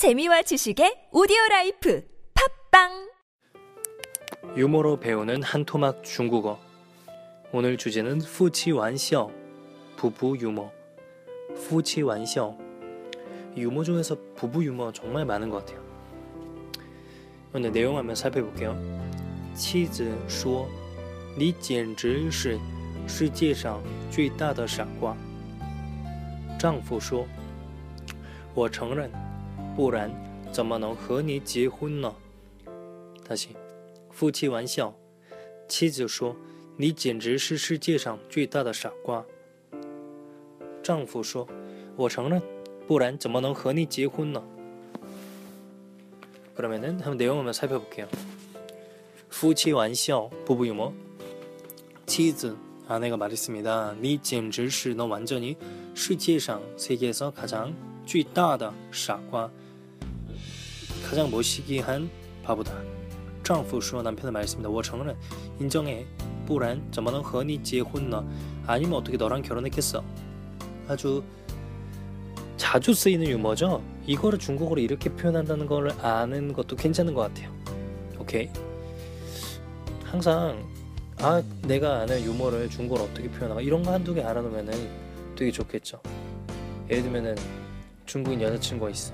재미와 지식의 오디오 라이프 팝빵 유머로 배우는 한 토막 중국어. 오늘 주제는 후치 완笑 부부 유머. 후치 완笑 유머 중에서 부부 유머 정말 많은 것 같아요. 오늘 내용 한번 살펴볼게요. 妻子说：“你简直是世界上最大的傻瓜。”丈夫说：“我承认， 不然怎么能和你结婚呢？”大家夫妻玩笑，妻子说：“你简直是世界上最大的傻瓜。”丈夫说：“我承认，不然怎么能和你结婚呢？”그러면은한번내용한번살펴볼게요夫妻玩笑 부부 유머. 치즈 아내가 말했습니다. 니 简直是 너 완전히 世界上 세계에서 가장 最大的傻瓜 가장 무시기한 바보다. 丈夫说 남편은 말했습니다. 我承认 인정해. 不然 怎么能 和你 结婚呢? 아니면 어떻게 너랑 결혼했겠어? 아주 자주 쓰이는 유머죠. 이거를 중국어로 이렇게 표현한다는 걸 아는 것도 괜찮은 것 같아요. 오케이. 항상 아 내가 아는 유머를 중국어로 어떻게 표현하고 이런 거 한두 개 알아놓으면은 되게 좋겠죠. 예를 들면은 중국인 여자친구가 있어.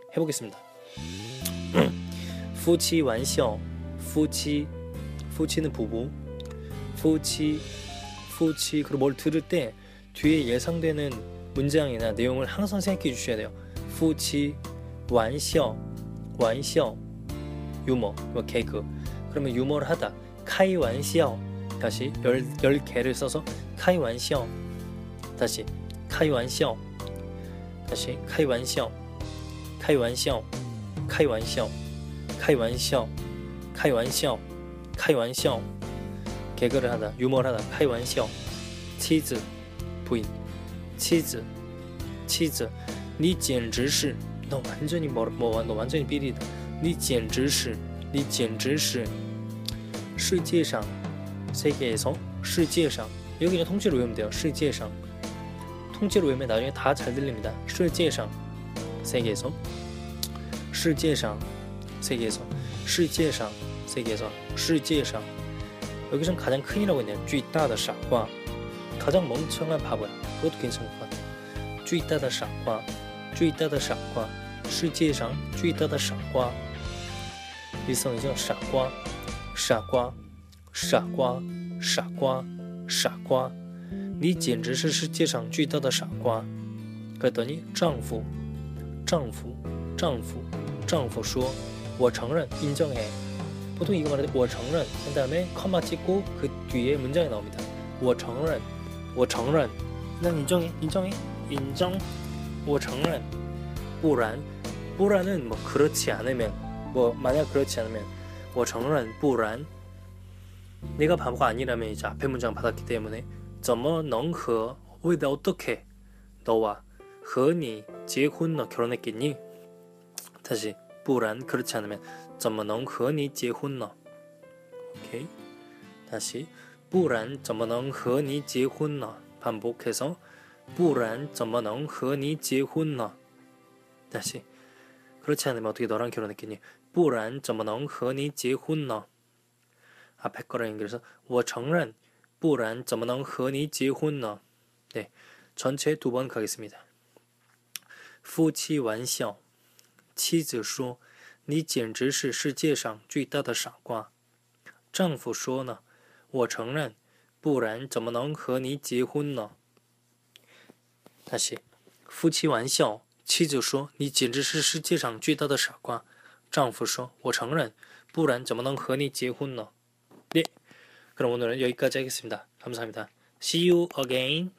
해보겠습니다. 후치 완셔 후치 후치는 부부 후치 후치 그리고 뭘 들을 때 뒤에 예상되는 문장이나 내용을 항상 생각해 주셔야 돼요. 후치 완셔 완셔 유머 뭐 개그 그러면 유머를 하다 카이 완셔 다시 열, 열 개를 써서 카이 완셔 다시 카이 완셔 다시 카이 완셔 카이 완笑 카이 완笑 카이 완笑 카이 완笑 카이 완笑 개그를 하다 유머를 하다 카이 완笑 妻子 부인 妻子 妻子 니 简直是너 완전히 뭐너 완전히 삐리다 니 简直是니 简直是 世界上 세계에서 世界上 여기 그냥 통째로 외우면 돼요. 世界上 통째로 외우면 나중에 다 잘 들립니다. 世界上 세계에서 世界上 세계에서 世界上 세계에서 世界上 여기선 가장 큰이라고 했네요. 最大的傻瓜 가장 멍청한 바보야. 그것도 괜찮을 것 같아요. 最大的傻瓜 最大的傻瓜 世界上 最大的傻瓜 일성이죠. 傻瓜傻瓜傻瓜，傻瓜，傻瓜，你简直是世界上最大的傻瓜。그랬더니丈夫， 丈夫，丈夫，丈夫说：“我承认，인정해。”보통이거말할때我承认，그다음에컴마찍고그뒤에문장이나옵니다我承认，我承认，난인정해인정해인 정， 我承认。不然，不然은뭐그렇지않으면뭐만약그렇지않으면我承认，不然。 내가 바보가 아니라면 이제 앞에 문장 받았기 때문에 怎么能和왜 내가 어떻게 너와 和你 结婚너 결혼했겠니? 다시 不然 그렇지 않으면 怎么能和你 结婚너 오케이 다시 不然怎么能和你 结婚너 반복해서 不然怎么能和你 结婚너 다시 그렇지 않으면 어떻게 너랑 결혼했겠니? 不然怎么能和你 结婚너 앞에 거랑 연결해서 我承认不然怎么能和你结婚呢 네, 전체 두 번 가겠습니다. 夫妻玩笑妻子说你简直是世界上最大的傻瓜丈夫说呢我承认不然怎么能和你结婚呢 다시 夫妻玩笑妻子说你简直是世界上最大的傻瓜丈夫说我承认不然怎么能和你结婚呢 네. 그럼 오늘은 여기까지 하겠습니다. 감사합니다. See you again.